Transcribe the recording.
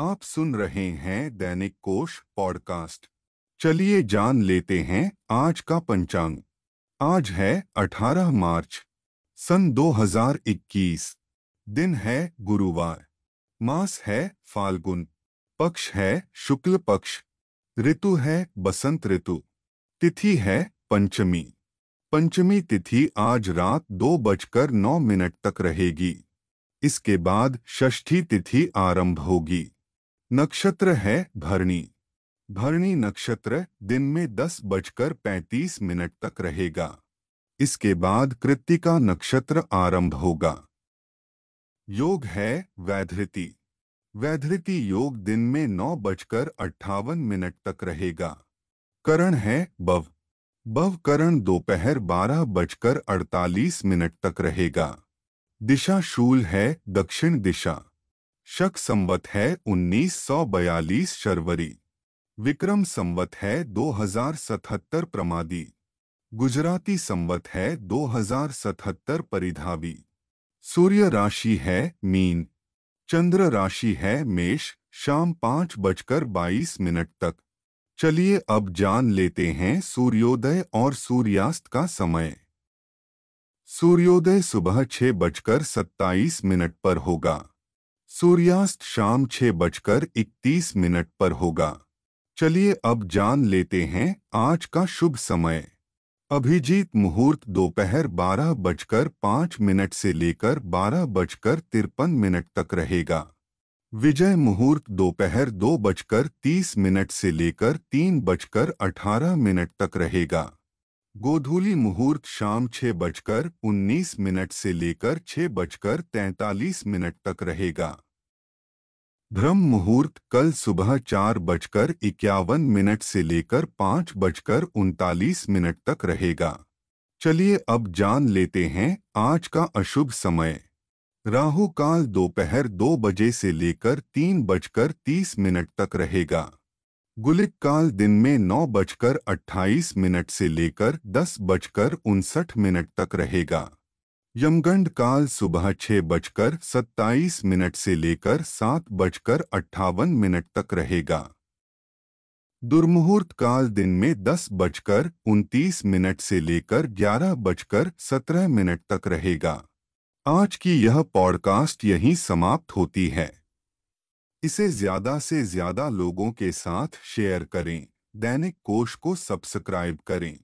आप सुन रहे हैं दैनिक कोश पॉडकास्ट। चलिए जान लेते हैं आज का पंचांग। आज है 18 मार्च, सन 2021 दिन है गुरुवार, मास है फाल्गुन, पक्ष है शुक्ल पक्ष, ऋतु है बसंत ऋतु, तिथि है पंचमी। पंचमी तिथि आज रात दो बजकर नौ मिनट तक रहेगी। इसके बाद षष्ठी तिथि आरंभ होगी। नक्षत्र है भरणी। भरणी नक्षत्र दिन में दस बजकर पैंतीस मिनट तक रहेगा। इसके बाद कृत्तिका नक्षत्र आरंभ होगा। योग है वैधृति। वैधृति योग दिन में नौ बजकर अट्ठावन मिनट तक रहेगा। करण है बव। बव करण दोपहर बारह बजकर अड़तालीस मिनट तक रहेगा। दिशा शूल है दक्षिण दिशा। शक संवत है 1942 शर्वरी। विक्रम संवत है 2077 प्रमादी। गुजराती संवत है 2077 परिधावी। सूर्य राशि है मीन। चंद्र राशि है मेष, शाम पाँच बजकर बाईस मिनट तक। चलिए अब जान लेते हैं सूर्योदय और सूर्यास्त का समय। सूर्योदय सुबह छह बजकर सत्ताईस मिनट पर होगा। सूर्यास्त शाम छह बजकर इकतीस मिनट पर होगा। चलिए अब जान लेते हैं आज का शुभ समय। अभिजीत मुहूर्त दोपहर बारह बजकर पाँच मिनट से लेकर बारह बजकर तिरपन मिनट तक रहेगा। विजय मुहूर्त दोपहर दो बजकर तीस मिनट से लेकर तीन बजकर अठारह मिनट तक रहेगा। गोधूली मुहूर्त शाम छह बजकर उन्नीस मिनट से लेकर छह बजकर तैंतालीस मिनट तक रहेगा। ब्रह्म मुहूर्त कल सुबह चार बजकर इक्यावन मिनट से लेकर पाँच बजकर उनतालीस मिनट तक रहेगा। चलिए अब जान लेते हैं आज का अशुभ समय। राहु काल दोपहर दो बजे से लेकर तीन बजकर तीस मिनट तक रहेगा। गुलिक काल दिन में नौ बजकर अट्ठाईस मिनट से लेकर दस बजकर उनसठ मिनट तक रहेगा। यमगंड काल सुबह छह बजकर सत्ताईस मिनट से लेकर सात बजकर अट्ठावन मिनट तक रहेगा। दुर्मुहूर्त काल दिन में दस बजकर उनतीस मिनट से लेकर ग्यारह बजकर सत्रह मिनट तक रहेगा। आज की यह पॉडकास्ट यहीं समाप्त होती है। इसे ज़्यादा से ज़्यादा लोगों के साथ शेयर करें दैनिक कोश को सब्सक्राइब करें।